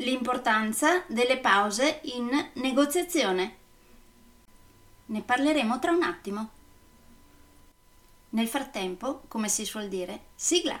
L'importanza delle pause in negoziazione. Ne parleremo tra un attimo. Nel frattempo, come si suol dire, sigla.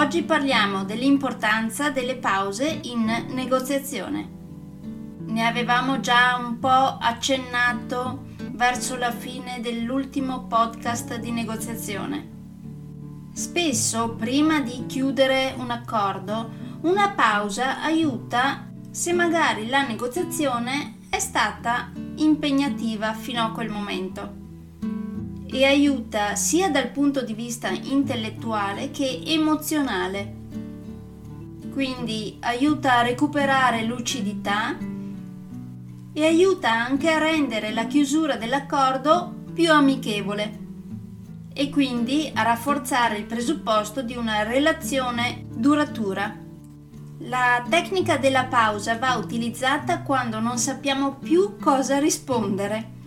Oggi parliamo dell'importanza delle pause in negoziazione. Ne avevamo già un po' accennato verso la fine dell'ultimo podcast di negoziazione. Spesso, prima di chiudere un accordo, una pausa aiuta se magari la negoziazione è stata impegnativa fino a quel momento e aiuta sia dal punto di vista intellettuale che emozionale. Quindi aiuta a recuperare lucidità e aiuta anche a rendere la chiusura dell'accordo più amichevole e quindi a rafforzare il presupposto di una relazione duratura. La tecnica della pausa va utilizzata quando non sappiamo più cosa rispondere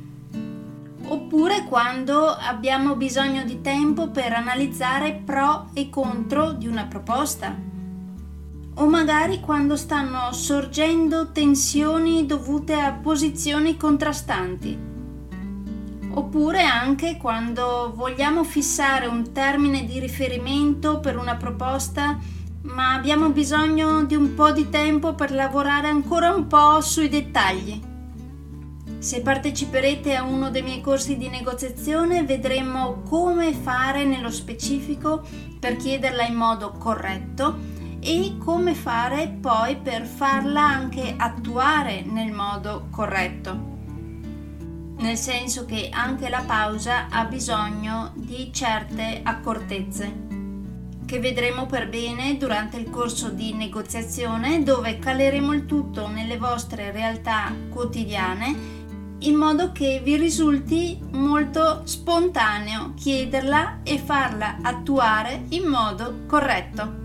oppure quando abbiamo bisogno di tempo per analizzare pro e contro di una proposta, o magari quando stanno sorgendo tensioni dovute a posizioni contrastanti, oppure anche quando vogliamo fissare un termine di riferimento per una proposta ma abbiamo bisogno di un po' di tempo per lavorare ancora un po' sui dettagli. Se parteciperete a uno dei miei corsi di negoziazione vedremo come fare nello specifico per chiederla in modo corretto e come fare poi per farla anche attuare nel modo corretto. Nel senso che anche la pausa ha bisogno di certe accortezze che vedremo per bene durante il corso di negoziazione dove caleremo il tutto nelle vostre realtà quotidiane in modo che vi risulti molto spontaneo chiederla e farla attuare in modo corretto.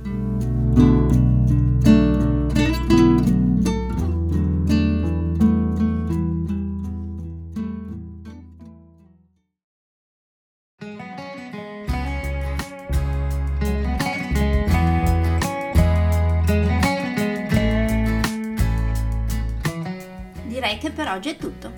Direi che per oggi è tutto.